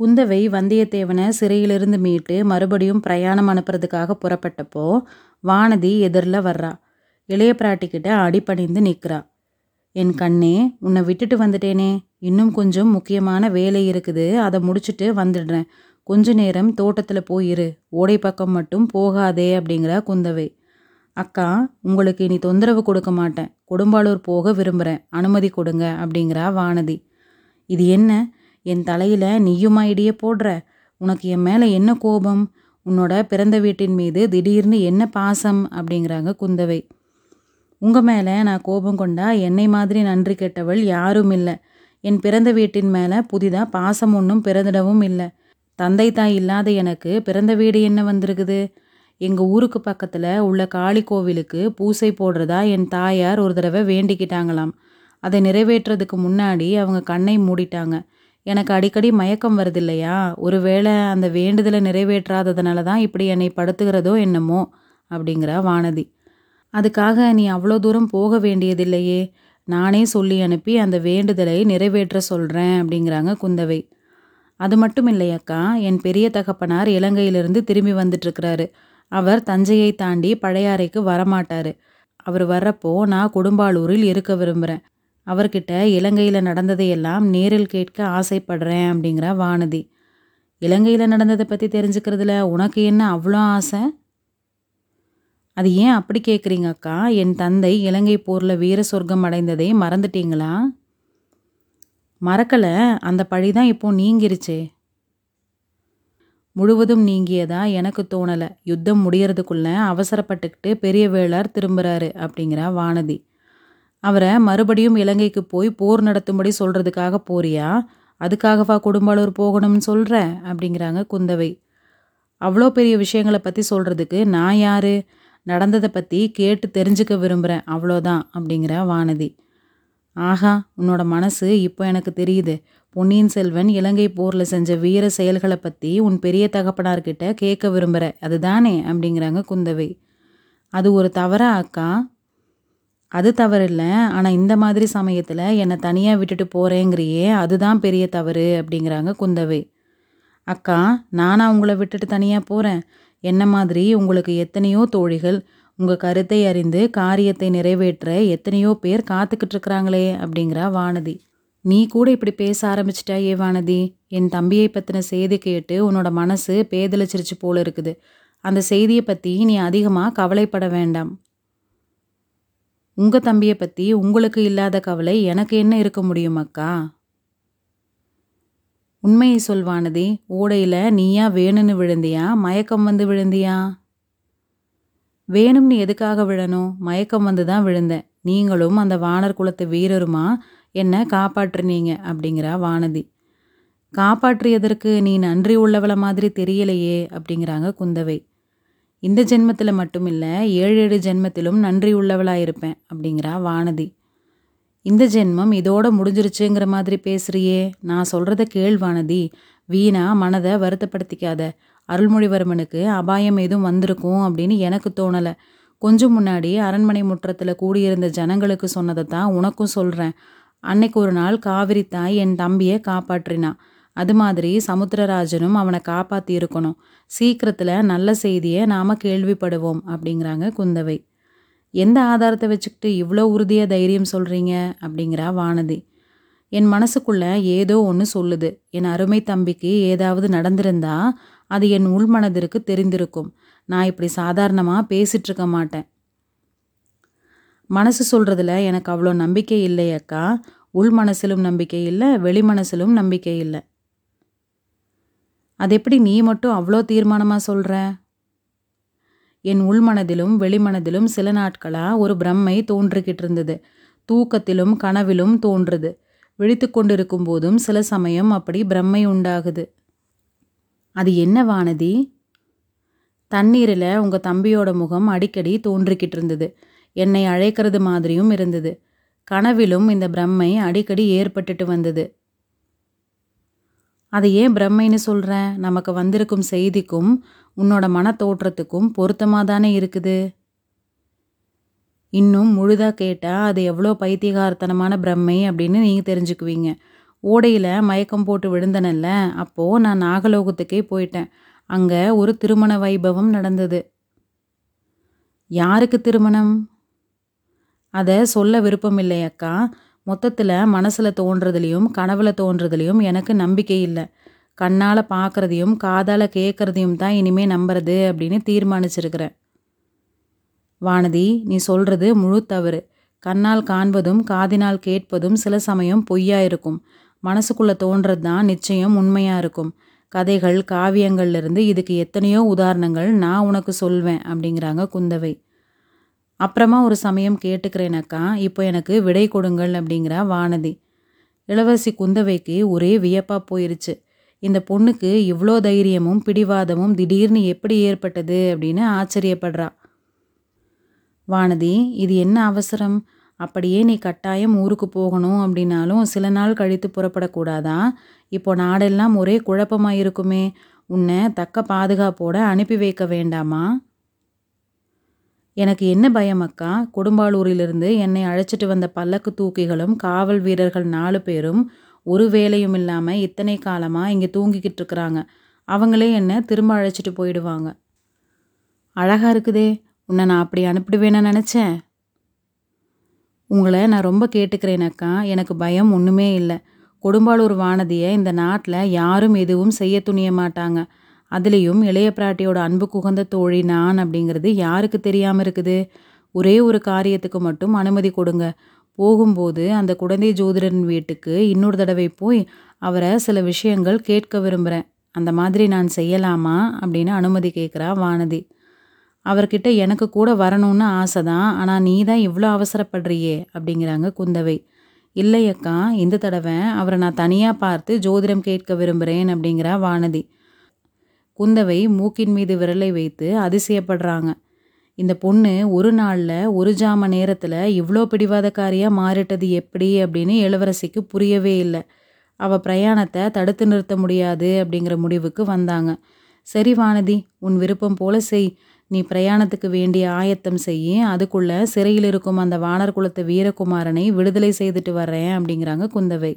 குந்தவை வந்தியத்தேவனை சிறையிலிருந்து மீட்டு மறுபடியும் பிரயாணம் அனுப்புறதுக்காக புறப்பட்டப்போ வானதி எதிரில் வர்றா. இளைய பிராட்டிக்கிட்ட அடிபணிந்து நிற்கிறா என் கண்ணே உன்னை விட்டுட்டு வந்துட்டேனே. இன்னும் கொஞ்சம் முக்கியமான வேலை இருக்குது. அதை முடிச்சுட்டு வந்துடுறேன். கொஞ்ச நேரம் தோட்டத்தில் போயிரு ஓடை பக்கம் மட்டும் போகாதே அப்படிங்கிறா குந்தவை. அக்கா உங்களுக்கு இனி தொந்தரவு கொடுக்க மாட்டேன். கொடும்பாலூர் போக விரும்புகிறேன் அனுமதி கொடுங்க அப்படிங்கிறா வானதி. இது என்ன? என் தலையில் நீயுமா இடியே போடுற. உனக்கு என் மேலே என்ன கோபம்? உன்னோட பிறந்த வீட்டின் மீது திடீர்னு என்ன பாசம்? அப்படிங்கிறாங்க குந்தவை. உங்கள் மேலே நான் கோபம் கொண்டா என்னை மாதிரி நன்றி கெட்டவள் யாரும் இல்லை. என் பிறந்த வீட்டின் மேலே புதிதாக பாசம் ஒன்றும் பிறந்திடவும் இல்லை. தந்தை தாய் இல்லாத எனக்கு பிறந்த வீடு என்ன வந்திருக்குது? எங்கள் ஊருக்கு பக்கத்தில் உள்ள காளி கோவிலுக்கு பூசை போடுறதா என் தாயார் ஒரு தடவை வேண்டிக்கிட்டாங்களாம். அதை நிறைவேற்றுறதுக்கு முன்னாடி அவங்க கண்ணை மூடிட்டாங்க. எனக்கு அடிக்கடி மயக்கம் வருது இல்லையா ஒருவேளை அந்த வேண்டுதலை நிறைவேற்றாததுனால தான் இப்படி என்னை படுத்துகிறதோ என்னமோ அப்படிங்கிறா வானதி. அதுக்காக நீ அவ்வளோ தூரம் போக வேண்டியதில்லையே. நானே சொல்லி அனுப்பி அந்த வேண்டுதலை நிறைவேற்ற சொல்கிறேன் அப்படிங்கிறாங்க குந்தவை. அது மட்டும் இல்லையக்கா என் பெரிய தகப்பனார் இலங்கையிலிருந்து திரும்பி வந்துட்டுருக்கிறாரு. அவர் தஞ்சையை தாண்டி பழையாறைக்கு வரமாட்டார். அவர் வர்றப்போ நான் கொடும்பாலூரில் இருக்க விரும்புகிறேன் அவர்கிட்ட இலங்கையில் நடந்ததையெல்லாம் நேரில் கேட்க ஆசைப்படுறேன் அப்படிங்கிறா வானதி. இலங்கையில் நடந்ததை பற்றி தெரிஞ்சுக்கிறதுல உனக்கு என்ன அவ்வளோ ஆசை? அது ஏன் அப்படி கேட்குறீங்க அக்கா? என் தந்தை இலங்கை போரில் வீர சொர்க்கம் அடைந்ததை மறந்துட்டீங்களா? மறக்கலை. அந்த பழி தான் இப்போ நீங்கிருச்சே. முழுவதும் நீங்கியதா எனக்கு தோணலை. யுத்தம் முடியறதுக்குள்ள அவசரப்பட்டுக்கிட்டு பெரிய வேளார் திரும்புகிறாரு அப்படிங்கிறா வானதி. அவரை மறுபடியும் இலங்கைக்கு போய் போர் நடத்தும்படி சொல்கிறதுக்காக போறியா? அதுக்காகவா குடும்பாலூர் போகணும்னு சொல்கிற அப்படிங்கிறாங்க குந்தவை. அவ்வளோ பெரிய விஷயங்களை பற்றி சொல்கிறதுக்கு நான் யார்? நடந்ததை பற்றி கேட்டு தெரிஞ்சுக்க விரும்புகிறேன் அவ்வளோதான் அப்படிங்கிற வானதி. ஆஹா உன்னோட மனசு இப்போ எனக்கு தெரியுது. பொன்னியின் செல்வன் இலங்கை போரில் செஞ்ச வீர செயல்களை பற்றி உன் பெரிய தகப்பனார்கிட்ட கேட்க விரும்புகிற அதுதானே அப்படிங்கிறாங்க குந்தவை. அது ஒரு தவறா அக்கா? அது தவறில்ல. ஆனால் இந்த மாதிரி சமயத்தில் என்னை தனியாக விட்டுட்டு போகிறேங்கிறியே அதுதான் பெரிய தவறு அப்படிங்கிறாங்க குந்தவை. அக்கா நானா உங்களை விட்டுட்டு தனியாக போகிறேன் என்ன மாதிரி? உங்களுக்கு எத்தனையோ தோழிகள். உங்கள் கருத்தை அறிந்து காரியத்தை நிறைவேற்ற எத்தனையோ பேர் காத்துக்கிட்டு இருக்கிறாங்களே அப்படிங்கிறா வானதி. நீ கூட இப்படி பேச ஆரம்பிச்சிட்டா ஏ வானதி. என் தம்பியை பற்றின செய்தி கேட்டு உன்னோட மனசு பேதலிச்சிருச்சு போல இருக்குது. அந்த செய்தியை பற்றி நீ அதிகமாக கவலைப்பட வேண்டாம். உங்கள் தம்பியை பற்றி உங்களுக்கு இல்லாத கவலை எனக்கு என்ன இருக்க முடியும் அக்கா? உண்மையை சொல்வானதி ஓடையில் நீயா வேணும்னு விழுந்தியா? மயக்கம் வந்து விழுந்தியா? வேணும்னு எதுக்காக விழணும்? மயக்கம் வந்து தான் விழுந்தேன். நீங்களும் அந்த வானர் குலத்து வீரருமா? என்னை காப்பாற்றுனீங்க? அப்படிங்கிறா வானதி. காப்பாற்றியதற்கு நீ நன்றி உள்ளவள மாதிரி தெரியலையே அப்படிங்கிறாங்க குந்தவை. இந்த ஜென்மத்தில் மட்டும் இல்லை ஏழு ஏழு ஜென்மத்திலும் நன்றி உள்ளவளாக இருப்பேன் அப்படிங்கிறா வானதி. இந்த ஜென்மம் இதோட முடிஞ்சிருச்சுங்கிற மாதிரி பேசுறியே. நான் சொல்கிறத கேள் வானதி. வீணா மனதை வருத்தப்படுத்திக்காத. அருள்மொழிவர்மனுக்கு அபாயம் எதுவும் வந்திருக்கும் அப்படின்னு எனக்கு தோணலை. கொஞ்சம் முன்னாடி அரண்மனை முற்றத்தில் கூடியிருந்த ஜனங்களுக்கு சொன்னதை தான் உனக்கும் சொல்கிறேன் அன்னைக்கு ஒரு நாள் காவிரி தாய் என் தம்பியை காப்பாற்றினா. அது மாதிரி சமுத்திரராஜனும் அவனை காப்பாற்றி இருக்கணும் சீக்கிரத்தில் நல்ல செய்தியை நாம் கேள்விப்படுவோம் அப்படிங்கிறாங்க குந்தவை. எந்த ஆதாரத்தை வச்சுக்கிட்டு இவ்வளோ உறுதியாக தைரியம் சொல்கிறீங்க அப்படிங்கிறா வானதி. என் மனசுக்குள்ள ஏதோ ஒன்று சொல்லுது. என் அருமை தம்பிக்கு ஏதாவது நடந்திருந்தா அது என் உள்மனதிற்கு தெரிந்திருக்கும். நான் இப்படி சாதாரணமாக பேசிகிட்ருக்க மாட்டேன். மனசு சொல்கிறதுல எனக்கு அவ்வளோ நம்பிக்கை இல்லை அக்கா. உள் மனசிலும் நம்பிக்கை இல்லை வெளி மனசிலும் நம்பிக்கை இல்லை. அது எப்படி நீ மட்டும் அவ்வளோ தீர்மானமாக சொல்கிற என் உள்மனதிலும் வெளிமனதிலும் சில நாட்களாக ஒரு பிரம்மை தோன்றிக்கிட்டு இருந்தது தூக்கத்திலும் கனவிலும் தோன்றுது. விழித்து கொண்டிருக்கும் போதும் சில சமயம் அப்படி பிரம்மை உண்டாகுது. அது என்ன வானதி? தண்ணீரில் உங்கள் தம்பியோட முகம் அடிக்கடி தோன்றிக்கிட்டு இருந்தது என்னை அழைக்கிறது மாதிரியும் இருந்தது. கனவிலும் இந்த பிரம்மை அடிக்கடி ஏற்பட்டுட்டு வந்தது. அதை ஏன் பிரம்மைன்னு சொல்கிறேன் நமக்கு வந்திருக்கும் செய்திக்கும் உன்னோட மன தோற்றத்துக்கும் பொருத்தமாக தானே இருக்குது? இன்னும் முழுதாக கேட்டால் அது எவ்வளோ பைத்தியகாரத்தனமான பிரம்மை அப்படின்னு நீங்கள் தெரிஞ்சுக்குவீங்க. ஓடையில் மயக்கம் போட்டு விழுந்தனல்ல அப்போது நான் நாகலோகத்துக்கே போயிட்டேன். அங்கே ஒரு திருமண வைபவம் நடந்தது. யாருக்கு திருமணம்? அதை சொல்ல விருப்பம் இல்லை அக்கா. மொத்தத்தில் மனசில் தோன்றதுலையும் கனவுல தோன்றதுலையும் எனக்கு நம்பிக்கை இல்லை. கண்ணால் பார்க்குறதையும் காதால் கேட்குறதையும் தான் இனிமே நம்புறது அப்படின்னு தீர்மானிச்சிருக்கிறேன். வானதி நீ சொல்கிறது முழு தவறு. கண்ணால் காண்பதும் காதினால் கேட்பதும் சில சமயம் பொய்யா இருக்கும். மனசுக்குள்ளே தோன்றது தான் நிச்சயம் உண்மையாக இருக்கும். கதைகள் காவியங்கள்லேருந்து இதுக்கு எத்தனையோ உதாரணங்கள் நான் உனக்கு சொல்வேன் அப்படிங்கிறாங்க குந்தவை. அப்புறமா ஒரு சமயம் கேட்டுக்கிறேனக்கா இப்போ எனக்கு விடை கொடுங்கள் அப்படிங்கிறா வானதி. இளவரசி குந்தவைக்கு ஒரே வியப்பாக போயிருச்சு. இந்த பொண்ணுக்கு இவ்வளோ தைரியமும் பிடிவாதமும் திடீர்னு எப்படி ஏற்பட்டது அப்படின்னு ஆச்சரியப்படுறா. வானதி இது என்ன அவசரம்? அப்படியே நீ கட்டாயம் ஊருக்கு போகணும் அப்படின்னாலும் சில நாள் கழித்து புறப்படக்கூடாதா? இப்போ நாடெல்லாம் ஒரே குழப்பமாக இருக்குமே உன்னை தக்க பாதுகாப்போட அனுப்பி வைக்க வேண்டாமா? எனக்கு என்ன பயம் அக்கா? கொடும்பாளூரிலிருந்து என்னை அழைச்சிட்டு வந்த பல்லக்கு தூக்கிகளும் காவல் வீரர்கள் நாலு பேரும் ஒரு வேலையும் இல்லாமல் இத்தனை காலமாக இங்கே தூங்கிக்கிட்டு இருக்கிறாங்க. அவங்களே என்னை திரும்ப அழைச்சிட்டு போயிடுவாங்க. அழகா இருக்குதே. உன்னை நான் அப்படி அனுப்பிடுவேன்னு நினச்சேன். உங்களை நான் ரொம்ப கேட்டுக்கிறேன் அக்கா. எனக்கு பயம் ஒன்றுமே இல்லை. கொடும்பாளூர் வானதியை இந்த நாட்டில் யாரும் எதுவும் செய்ய துணிய மாட்டாங்க. அதுலேயும் இளைய பிராட்டியோட அன்பு குகந்த தோழி நான் அப்படிங்கிறது யாருக்கு தெரியாமல் இருக்குது? ஒரே ஒரு காரியத்துக்கு மட்டும் அனுமதி கொடுங்க. போகும்போது அந்த குழந்தை ஜோதிடன் வீட்டுக்கு இன்னொரு தடவை போய் அவரை சில விஷயங்கள் கேட்க விரும்புகிறேன் அந்த மாதிரி நான் செய்யலாமா? அப்படின்னு அனுமதி கேட்குறா வானதி. அவர்கிட்ட எனக்கு கூட வரணும்னு ஆசை தான் ஆனால் நீ தான் இவ்வளோ அவசரப்படுறியே அப்படிங்கிறாங்க குந்தவை. இல்லையக்கா இந்த தடவை அவரை நான் தனியாக பார்த்து ஜோதிடம் கேட்க விரும்புகிறேன் அப்படிங்கிறா வானதி. குந்தவை மூக்கின் மீது விரலை வைத்து அதிசயப்படுறாங்க. இந்த பொண்ணு ஒரு நாளில் ஒரு ஜாம நேரத்தில் இவ்வளோ பிடிவாதக்காரியாக மாறிட்டது எப்படி அப்படின்னு இளவரசிக்கு புரியவே இல்லை. அவள் பிரயாணத்தை தடுத்து நிறுத்த முடியாது அப்படிங்கிற முடிவுக்கு வந்தாங்க. சரி வானதி உன் விருப்பம் போல செய். நீ பிரயாணத்துக்கு வேண்டிய ஆயத்தம் செய்ய அதுக்குள்ளே சிறையில் இருக்கும் அந்த வானர் குலத்து வீரகுமாரனை விடுதலை செய்துட்டு வர்றேன் அப்படிங்கிறாங்க குந்தவை.